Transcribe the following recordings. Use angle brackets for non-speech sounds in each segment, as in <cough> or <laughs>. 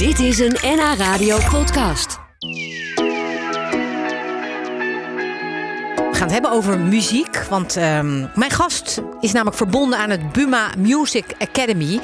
Dit is een NH Radio podcast. We gaan het hebben over muziek. Want ehm, mijn gast is namelijk verbonden aan het Buma Music Academy.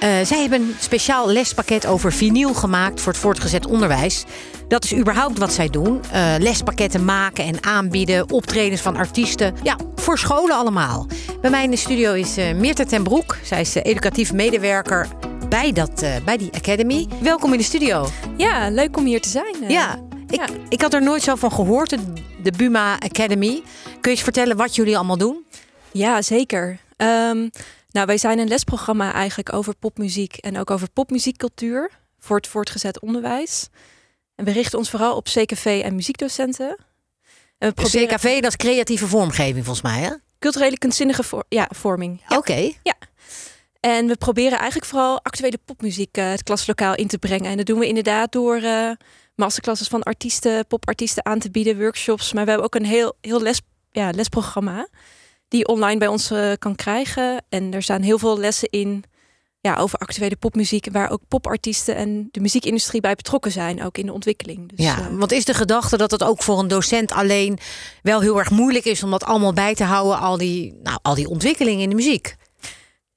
Eh, zij hebben een speciaal lespakket over vinyl gemaakt voor het voortgezet onderwijs. Dat is überhaupt wat zij doen. Eh, lespakketten maken en aanbieden. Optredens van artiesten. Ja, voor scholen allemaal. Bij mij in de studio is uh, ten Broek. Zij is educatief medewerker bij, dat, bij die academy. Welkom in de studio. Ja, leuk om hier te zijn. Ja, ik, ik had er nooit zo van gehoord, de Buma Academy. Kun je eens vertellen wat jullie allemaal doen? Ja, zeker. Ehm, nou, wij zijn een lesprogramma eigenlijk over popmuziek en ook over popmuziekcultuur voor het voortgezet onderwijs. En we richten ons vooral op CKV en muziekdocenten. En we proberen... CKV, dat is creatieve vormgeving volgens mij, hè? Culturele kunstzinnige ja, vorming. Oké. Ja. En we proberen eigenlijk vooral actuele popmuziek uh, het klaslokaal in te brengen. En dat doen we inderdaad door uh, masterclasses van artiesten, popartiesten aan te bieden, workshops. Maar we hebben ook een heel, heel les, ja, lesprogramma die je online bij ons uh, kan krijgen. En er staan heel veel lessen in ja, over actuele popmuziek, waar ook popartiesten en de muziekindustrie bij betrokken zijn, ook in de ontwikkeling. Dus, ja, uh, want is de gedachte dat het ook voor een docent alleen wel heel erg moeilijk is om dat allemaal bij te houden, al die, nou, al die ontwikkelingen in de muziek?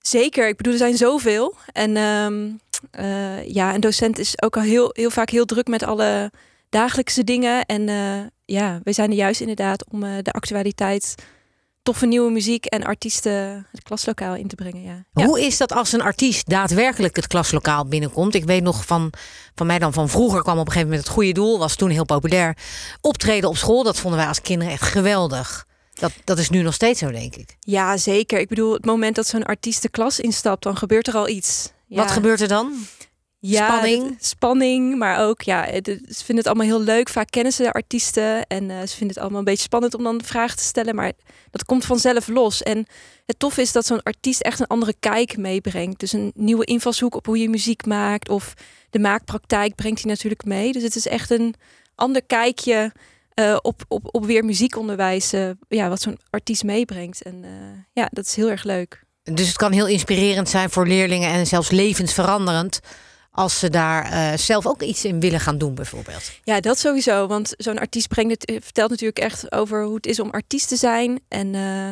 Zeker, ik bedoel, er zijn zoveel. En um, uh, ja, een docent is ook al heel, heel vaak heel druk met alle dagelijkse dingen. En uh, ja, we zijn er juist inderdaad om uh, de actualiteit toffe nieuwe muziek en artiesten het klaslokaal in te brengen. Ja. Hoe is dat als een artiest daadwerkelijk het klaslokaal binnenkomt? Ik weet nog van, van mij dan van vroeger kwam op een gegeven moment het goede doel, was toen heel populair. Optreden op school, dat vonden wij als kinderen echt geweldig. Dat, dat is nu nog steeds zo, denk ik. Ja, zeker. Ik bedoel, het moment dat zo'n artiest de klas instapt, dan gebeurt er al iets. Ja. Wat gebeurt er dan? Ja, spanning. Spanning, maar ook ja, het, ze vinden het allemaal heel leuk. Vaak kennen ze de artiesten en uh, ze vinden het allemaal een beetje spannend om dan de vraag te stellen. Maar dat komt vanzelf los. En het tof is dat zo'n artiest echt een andere kijk meebrengt. Dus een nieuwe invalshoek op hoe je muziek maakt. Of de maakpraktijk brengt hij natuurlijk mee. Dus het is echt een ander kijkje uh, op, op, op weer muziekonderwijs. Uh, ja, wat zo'n artiest meebrengt. En ja, dat is heel erg leuk. Dus het kan heel inspirerend zijn voor leerlingen en zelfs levensveranderend als ze daar uh, zelf ook iets in willen gaan doen, bijvoorbeeld. Ja, dat sowieso. Want zo'n artiest brengt het, vertelt natuurlijk echt over hoe het is om artiest te zijn. En uh,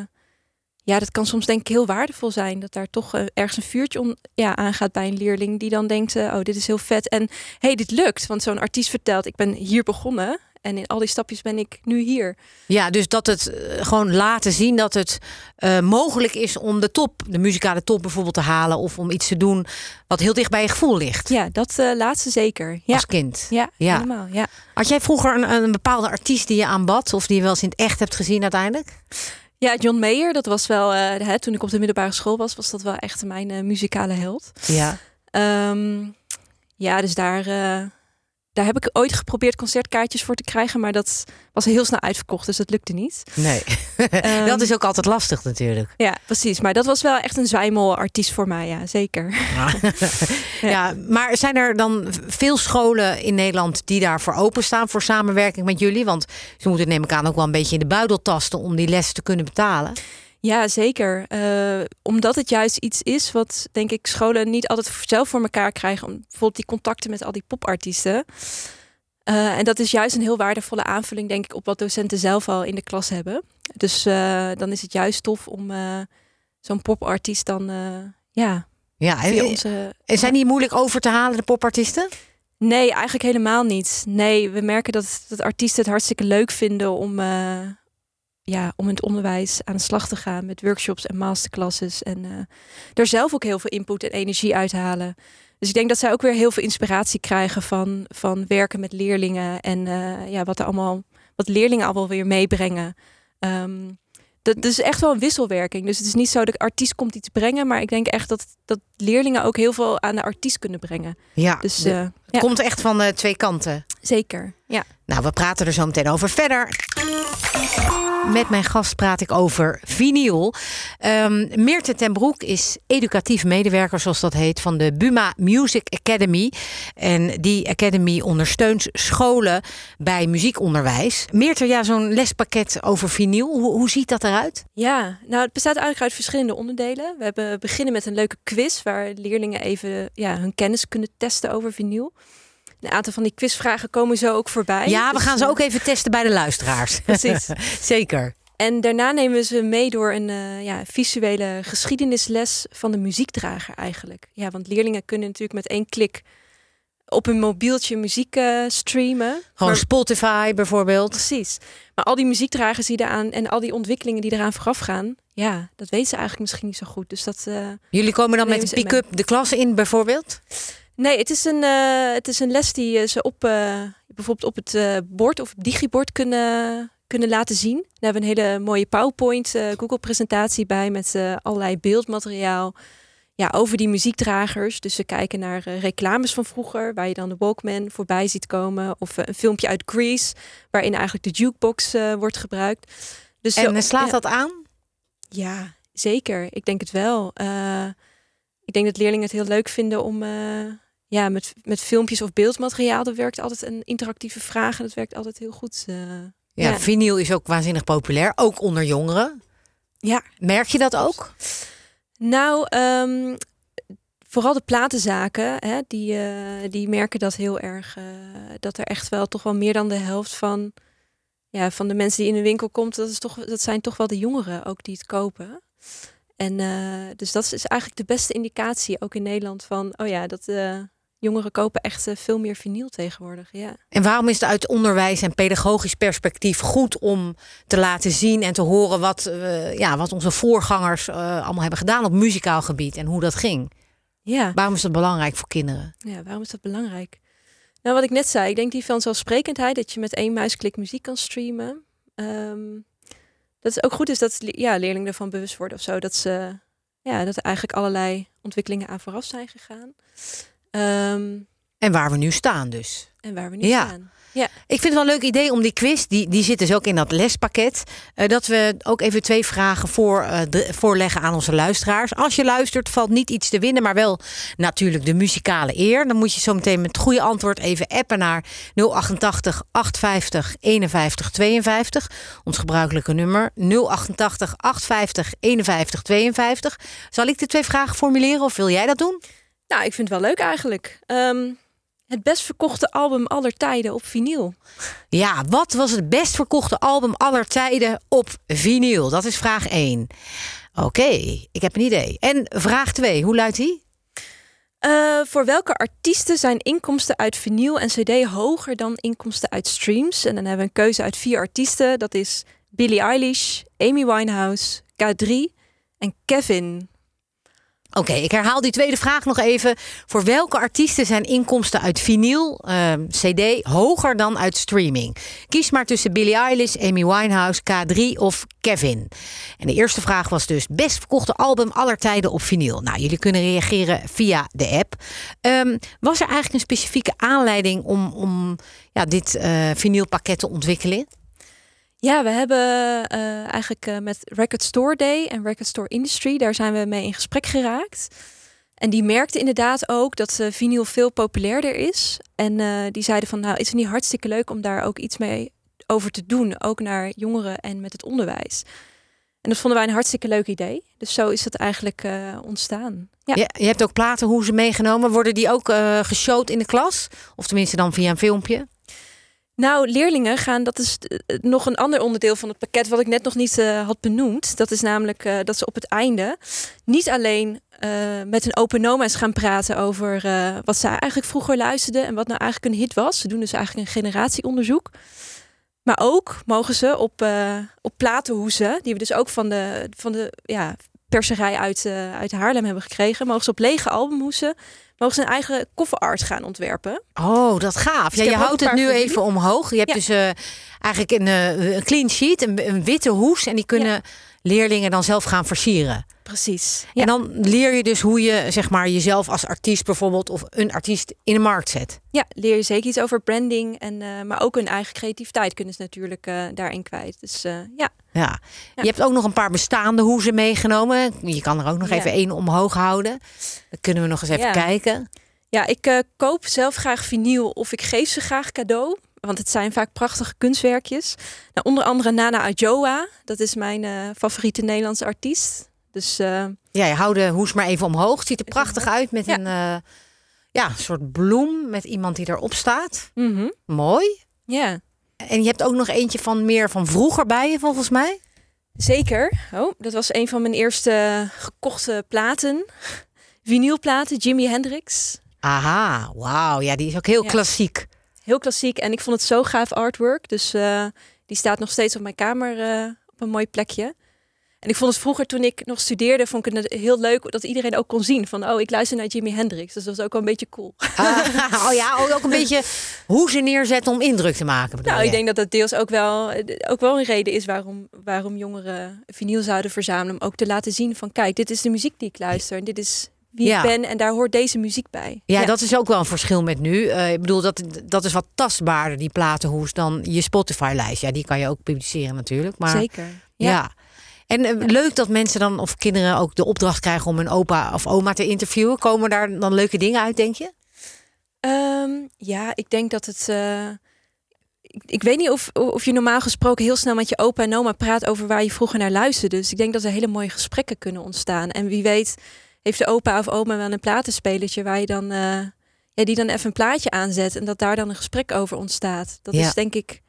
ja, dat kan soms denk ik heel waardevol zijn. Dat daar toch uh, ergens een vuurtje on, ja, aangaat bij een leerling die dan denkt: oh, dit is heel vet. En hey, dit lukt. Want zo'n artiest vertelt: ik ben hier begonnen. En in al die stapjes ben ik nu hier. Ja, dus dat het uh, gewoon laten zien dat het uh, mogelijk is om de top, de muzikale top bijvoorbeeld te halen. Of om iets te doen wat heel dicht bij je gevoel ligt. Ja, dat uh, laatste zeker. Ja. Als kind. Ja, ja, helemaal. Ja. Had jij vroeger een, een bepaalde artiest die je aanbad? Of die je wel eens in het echt hebt gezien uiteindelijk? Ja, John Mayer, dat was wel, hè, toen ik op de middelbare school was, was dat wel echt mijn muzikale held. Ja. Um, ja, dus daar daar heb ik ooit geprobeerd concertkaartjes voor te krijgen, maar dat was heel snel uitverkocht, dus dat lukte niet. Nee, um, dat is ook altijd lastig natuurlijk. Ja, precies. Maar dat was wel echt een zwijmelartiest voor mij, ja, zeker. <laughs> Ja. ja, maar zijn er dan veel scholen in Nederland die daarvoor openstaan voor samenwerking met jullie? Want ze moeten neem ik aan ook wel een beetje in de buidel tasten om die les te kunnen betalen. Ja, zeker. Uh, omdat het juist iets is wat, denk ik, scholen niet altijd zelf voor elkaar krijgen. Om bijvoorbeeld die contacten met al die popartiesten. Uh, en dat is juist een heel waardevolle aanvulling, denk ik, op wat docenten zelf al in de klas hebben. Dus uh, dan is het juist tof om zo'n popartiest dan, ja. Ja, en, onze, en zijn die moeilijk over te halen, de popartiesten? Nee, eigenlijk helemaal niet. Nee, we merken dat, dat artiesten het hartstikke leuk vinden om ja, om in het onderwijs aan de slag te gaan met workshops en masterclasses. En uh, er zelf ook heel veel input en energie uit halen. Dus ik denk dat zij ook weer heel veel inspiratie krijgen van, van werken met leerlingen. En uh, ja, wat er allemaal, wat leerlingen allemaal weer meebrengen. Um, dat, dat, is echt wel een wisselwerking. Dus het is niet zo dat de artiest komt iets brengen, maar ik denk echt dat, dat leerlingen ook heel veel aan de artiest kunnen brengen. Ja, dus, de, uh, het ja. komt echt van uh, twee kanten. Zeker, ja. Nou, we praten er zo meteen over verder. Met mijn gast praat ik over vinyl. Um, Meerte ten Broek is educatief medewerker, zoals dat heet, van de Buma Music Academy. En die academy ondersteunt scholen bij muziekonderwijs. Meerte, ja, zo'n lespakket over vinyl, hoe, hoe ziet dat eruit? Ja, nou, het bestaat eigenlijk uit verschillende onderdelen. We hebben beginnen met een leuke quiz waar leerlingen even ja, hun kennis kunnen testen over vinyl. Een aantal van die quizvragen komen zo ook voorbij. Ja, we Dus, gaan ze eh, ook even testen bij de luisteraars. <laughs> Precies. <laughs> Zeker. En daarna nemen we ze mee door een eh, ja, visuele geschiedenisles van de muziekdrager eigenlijk. Ja, want leerlingen kunnen natuurlijk met één klik op hun mobieltje muziek eh, streamen. Gewoon Maar- Spotify bijvoorbeeld. Precies. Maar al die muziekdragers die eraan en al die ontwikkelingen die eraan vooraf gaan, ja, dat weten ze eigenlijk misschien niet zo goed. Dus dat. Jullie komen dan met een pick-up de klas in bijvoorbeeld? Nee, het is een, eh, het is een les die eh, ze op eh, bijvoorbeeld op het bord of het digibord kunnen, kunnen laten zien. Daar hebben we een hele mooie PowerPoint Google presentatie bij met allerlei beeldmateriaal. Ja, over die muziekdragers. Dus ze kijken naar reclames van vroeger, waar je dan de Walkman voorbij ziet komen. Of een filmpje uit Grease, waarin eigenlijk de jukebox wordt gebruikt. Dus En zo- slaat ja. dat aan? Ja, zeker. Ik denk het wel. Ik denk dat leerlingen het heel leuk vinden om ja, met, met filmpjes of beeldmateriaal. Dat werkt altijd een interactieve vraag en dat werkt altijd heel goed. eh. Ja, Ja. vinyl is ook waanzinnig populair, ook onder jongeren. ja, Merk je dat ook? nou, ehm, vooral de platenzaken, hè, die, eh, die merken dat heel erg. eh, dat er echt wel toch wel meer dan de helft van, ja, van de mensen die in de winkel komt, dat, is toch, dat zijn toch wel de jongeren ook die het kopen. En dus dat is eigenlijk de beste indicatie, ook in Nederland, van oh ja, dat jongeren kopen echt eh, veel meer vinyl tegenwoordig. Ja. En waarom is het uit onderwijs en pedagogisch perspectief goed om te laten zien en te horen wat, eh, ja, wat onze voorgangers eh, allemaal hebben gedaan op muzikaal gebied en hoe dat ging? ja. Waarom is dat belangrijk voor kinderen? Ja, waarom is dat belangrijk? Nou, wat ik net zei, ik denk die vanzelfsprekendheid dat je met één muisklik muziek kan streamen. Ehm, dat is ook goed is dat ja, leerlingen ervan bewust worden of zo. Dat, ze, ja, dat er eigenlijk allerlei ontwikkelingen aan vooraf zijn gegaan. Ehm, En waar we nu staan dus. en waar we nu Ja. staan. Ik vind het wel een leuk idee om die quiz, die, die zit dus ook in dat lespakket, eh, dat we ook even twee vragen voor, eh, de, voorleggen aan onze luisteraars. Als je luistert, valt niet iets te winnen, maar wel natuurlijk de muzikale eer. Dan moet je zo meteen met het goede antwoord even appen naar 088 850 51 52. Ons gebruikelijke nummer 088 850 51 52. Zal ik de twee vragen formuleren of wil jij dat doen? Nou, ik vind het wel leuk eigenlijk. Ehm, het best verkochte album aller tijden op vinyl. Ja, wat was het best verkochte album aller tijden op vinyl? Dat is vraag 1. Oké, ik heb een idee. En vraag 2, hoe luidt die? Eh, voor welke artiesten zijn inkomsten uit vinyl en CD hoger dan inkomsten uit streams? En dan hebben we een keuze uit vier artiesten. Dat is Billie Eilish, Amy Winehouse, K3 en Kevin. Oké, ik herhaal die tweede vraag nog even. Voor welke artiesten zijn inkomsten uit vinyl, ehm, CD, hoger dan uit streaming? Kies maar tussen Billie Eilish, Amy Winehouse, K3 of Kevin. En de eerste vraag was dus best verkochte album aller tijden op vinyl. Nou, jullie kunnen reageren via de app. Ehm, was er eigenlijk een specifieke aanleiding om, om ja, dit eh vinylpakket te ontwikkelen? Ja, we hebben eh, eigenlijk eh, met Record Store Day en Record Store Industry, daar zijn we mee in gesprek geraakt. En die merkten inderdaad ook dat eh vinyl veel populairder is. En die zeiden van, nou, is het niet hartstikke leuk om daar ook iets mee over te doen, ook naar jongeren en met het onderwijs. En dat vonden wij een hartstikke leuk idee. Dus zo is dat eigenlijk ontstaan. Ja. Je, hebt ook platen hoe ze meegenomen. Worden die ook eh geshowd in de klas? Of tenminste dan via een filmpje? Nou, leerlingen gaan, dat is eh, nog een ander onderdeel van het pakket wat ik net nog niet eh, had benoemd. Dat is namelijk eh, dat ze op het einde niet alleen met hun open noma's gaan praten over wat ze eigenlijk vroeger luisterden en wat nou eigenlijk een hit was. Ze doen dus eigenlijk een generatieonderzoek. Maar ook mogen ze op, op platenhoesen, die we dus ook van de, van de ja, perserij uit, uh, uit Haarlem hebben gekregen, mogen ze op lege albumhoesen mogen ze een eigen kofferart gaan ontwerpen. Oh, dat gaaf. Dus ja, je houdt het nu even omhoog. Je hebt dus uh, eigenlijk een, een, clean sheet, een, een, witte hoes en die kunnen leerlingen dan zelf gaan versieren. Precies. En dan leer je dus hoe je zeg maar, jezelf als artiest bijvoorbeeld of een artiest in de markt zet. Ja, leer je zeker iets over branding. En, uh, maar ook hun eigen creativiteit kunnen ze natuurlijk uh, daarin kwijt. Dus uh, ja. ja. Je hebt ook nog een paar bestaande hoezen meegenomen. Je kan er ook nog ja. even één omhoog houden. Dan kunnen we nog eens even kijken. Ja, ik koop zelf graag vinyl of ik geef ze graag cadeau. Want het zijn vaak prachtige kunstwerkjes. Nou, onder andere Nana Ajoa. Dat is mijn favoriete Nederlandse artiest. Dus, uh, ja, je houdt de hoes maar even omhoog. Ziet er prachtig uit met ja. een uh, ja, soort bloem met iemand die erop staat. Mm -hmm. Mooi. Ja. En je hebt ook nog eentje van meer van vroeger bij je, volgens mij. Zeker. Oh, dat was een van mijn eerste gekochte platen. <laughs> Vinylplaten, Jimi Hendrix. Aha, wauw. Ja, die is ook heel Ja. klassiek. Heel klassiek. En ik vond het zo gaaf artwork. Dus eh, die staat nog steeds op mijn kamer eh, op een mooi plekje. En ik vond het vroeger, toen ik nog studeerde, vond ik het heel leuk dat iedereen ook kon zien van, oh, ik luister naar Jimi Hendrix. Dus dat was ook wel een beetje cool. Ah, <laughs> oh ja, ook een beetje hoe ze neerzetten om indruk te maken. Nou, ik denk dat dat deels ook wel, ook wel een reden is waarom, waarom jongeren vinyl zouden verzamelen. Om ook te laten zien van, kijk, dit is de muziek die ik luister. En dit is wie Ja. ik ben en daar hoort deze muziek bij. Ja, dat is ook wel een verschil met nu. Eh, ik bedoel, dat, dat is wat tastbaarder, die platenhoes, dan je Spotify-lijst. Ja, die kan je ook publiceren natuurlijk. Maar Zeker. Ja. En eh, leuk dat mensen dan of kinderen ook de opdracht krijgen om hun opa of oma te interviewen. Komen daar dan leuke dingen uit, denk je? Ehm, ja, ik denk dat het. eh, ik, ik weet niet of, of je normaal gesproken heel snel met je opa en oma praat over waar je vroeger naar luisterde. Dus ik denk dat er hele mooie gesprekken kunnen ontstaan. En wie weet, heeft de opa of oma wel een platenspelertje waar je dan. eh, ja, die dan even een plaatje aanzet en dat daar dan een gesprek over ontstaat. Dat Ja. is denk ik.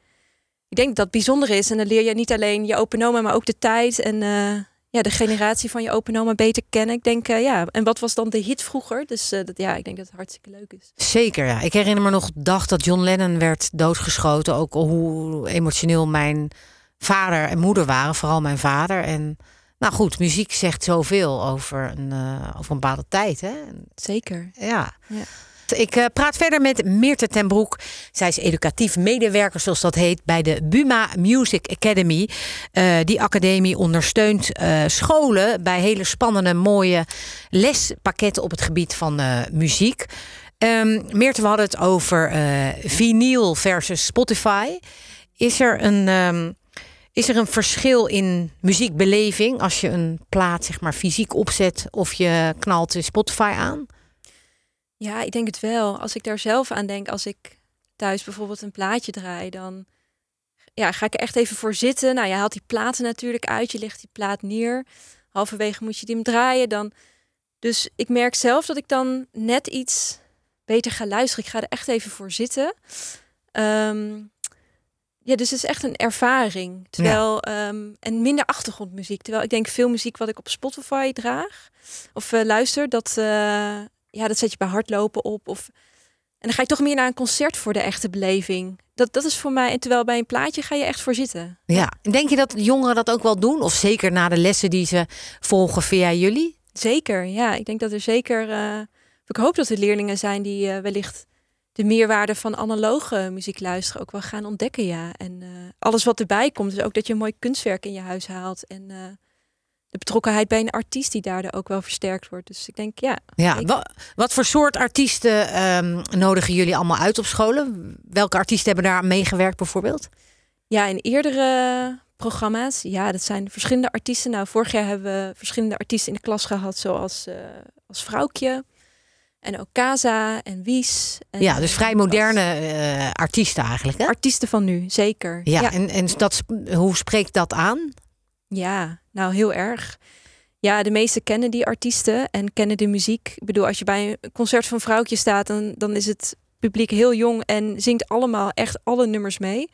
Ik denk dat dat bijzonder is. En dan leer je niet alleen je opa en oma, maar ook de tijd en eh, ja, de generatie van je opa en oma beter kennen. Ik denk, eh, ja, en wat was dan de hit vroeger? Dus eh, dat, ja, ik denk dat het hartstikke leuk is. Zeker, ja. Ik herinner me nog de dag dat John Lennon werd doodgeschoten. Ook hoe emotioneel mijn vader en moeder waren. Vooral mijn vader. En nou goed, muziek zegt zoveel over een, over een bepaalde tijd. Hè? Zeker. Ja. Ja. Ik eh, praat verder met Meerte ten Broek. Zij is educatief medewerker, zoals dat heet, bij de Buma Music Academy. Eh, die academie ondersteunt eh, scholen bij hele spannende, mooie lespakketten op het gebied van muziek. Ehm Meerte, we hadden het over vinyl versus Spotify. Is er een. ehm, is er een verschil in muziekbeleving als je een plaat zeg maar fysiek opzet of je knalt Spotify aan? Ja, ik denk het wel. Als ik daar zelf aan denk, als ik thuis bijvoorbeeld een plaatje draai, dan ja, ga ik er echt even voor zitten. Nou, je haalt die platen natuurlijk uit, je legt die plaat neer. Halverwege moet je die hem draaien. Dan... Dus ik merk zelf dat ik dan net iets beter ga luisteren. Ik ga er echt even voor zitten. Ehm, ja, dus het is echt een ervaring. Terwijl, ehm, en minder achtergrondmuziek. Terwijl ik denk veel muziek wat ik op Spotify draag of eh, luister, dat, eh, ja, dat zet je bij hardlopen op. Of, en dan ga je toch meer naar een concert voor de echte beleving. Dat, dat is voor mij, en terwijl bij een plaatje ga je echt voor zitten. Ja, en denk je dat jongeren dat ook wel doen? Of zeker na de lessen die ze volgen via jullie? Zeker, ja. Ik denk dat er zeker. eh, ik hoop dat er leerlingen zijn die eh, wellicht de meerwaarde van analoge muziek luisteren ook wel gaan ontdekken, ja. En eh, alles wat erbij komt, dus ook dat je een mooi kunstwerk in je huis haalt. En de betrokkenheid bij een artiest die daardoor ook wel versterkt wordt. Dus ik denk, ja. Ja, Ik- wa- wat voor soort artiesten ehm, nodigen jullie allemaal uit op scholen? Welke artiesten hebben daar meegewerkt bijvoorbeeld? Ja, in eerdere programma's, ja, dat zijn verschillende artiesten. Nou, vorig jaar hebben we verschillende artiesten in de klas gehad, zoals eh, als Vrouwtje en ook Kaza en Wies. En, Ja, dus vrij moderne eh, artiesten eigenlijk. Hè? artiesten van nu, zeker. Ja, ja, en, en dat, hoe spreekt dat aan? Ja, nou heel erg. Ja, de meesten kennen die artiesten en kennen de muziek. Ik bedoel, als je bij een concert van Vrouwtje staat, dan, dan is het publiek heel jong en zingt allemaal echt alle nummers mee.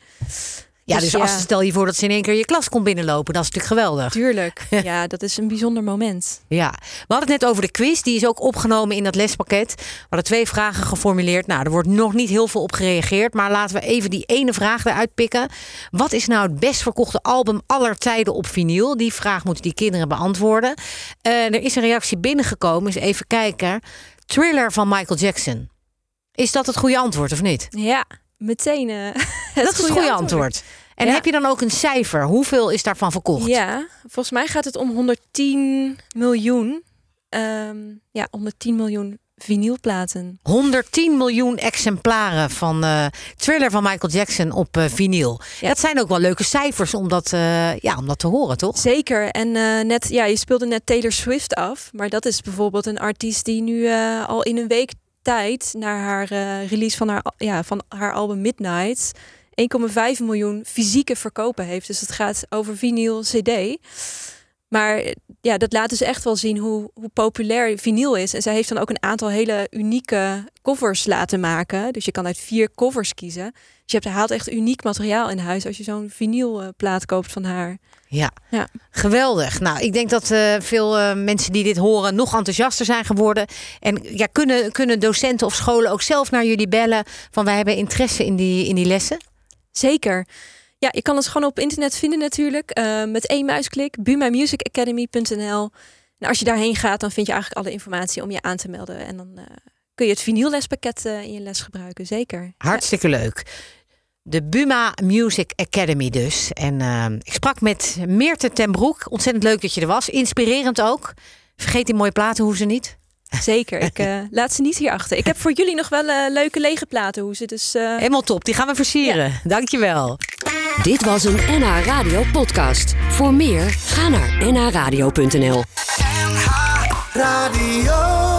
Ja, Dus dus, als, ja. stel je voor dat ze in één keer je klas komt binnenlopen. Dat is natuurlijk geweldig. Tuurlijk. <laughs> Ja, dat is een bijzonder moment. Ja, we hadden het net over de quiz. Die is ook opgenomen in dat lespakket. We hadden twee vragen geformuleerd. Nou, er wordt nog niet heel veel op gereageerd. Maar laten we even die ene vraag eruit pikken. Wat is nou het best verkochte album aller tijden op vinyl? Die vraag moeten die kinderen beantwoorden. Eh, er is een reactie binnengekomen. Eens even kijken. Thriller van Michael Jackson. Is dat het goede antwoord of niet? Ja, meteen. eh, <laughs> het dat is het goede antwoord. En Ja. heb je dan ook een cijfer? Hoeveel is daarvan verkocht? Ja, volgens mij gaat het om 110 miljoen. Ehm, ja, 110 miljoen vinylplaten. 110 miljoen exemplaren van eh Thriller van Michael Jackson op eh, vinyl. Ja. Dat zijn ook wel leuke cijfers om dat, eh, ja, om dat te horen, toch? Zeker. En net, ja, je speelde net Taylor Swift af. Maar dat is bijvoorbeeld een artiest die nu al in een week tijd naar haar release van haar, ja, van haar album Midnight 1,5 miljoen fysieke verkopen heeft. Dus het gaat over vinyl, CD. Maar eh, ja, dat laat dus echt wel zien hoe, hoe populair vinyl is. En zij heeft dan ook een aantal hele unieke covers laten maken. Dus je kan uit vier covers kiezen. Dus je hebt, haalt echt uniek materiaal in huis als je zo'n vinylplaat koopt van haar. Ja. Ja. Geweldig. Nou, ik denk dat eh, veel eh, mensen die dit horen nog enthousiaster zijn geworden. En ja, kunnen, kunnen docenten of scholen ook zelf naar jullie bellen van wij hebben interesse in die, in die lessen? Zeker. Ja, je kan ons gewoon op internet vinden natuurlijk. eh, met één muisklik, bumamusicacademy.nl. En als je daarheen gaat, dan vind je eigenlijk alle informatie om je aan te melden. En dan eh, kun je het vinyllespakket eh, in je les gebruiken. Zeker. Hartstikke leuk. De Buma Music Academy dus. En ik sprak met Meerte ten Broek. Ontzettend leuk dat je er was. Inspirerend ook. Vergeet die mooie platen, hoe ze niet. Ja, zeker. Ik eh, <laughs> laat ze niet hier achter. Ik heb voor jullie nog wel eh, leuke lege platenhoezen. Dus eh, Helemaal top, die gaan we versieren. Dankjewel. Dit was een NH Radio podcast. Voor meer, ga naar nhradio.nl. Radio.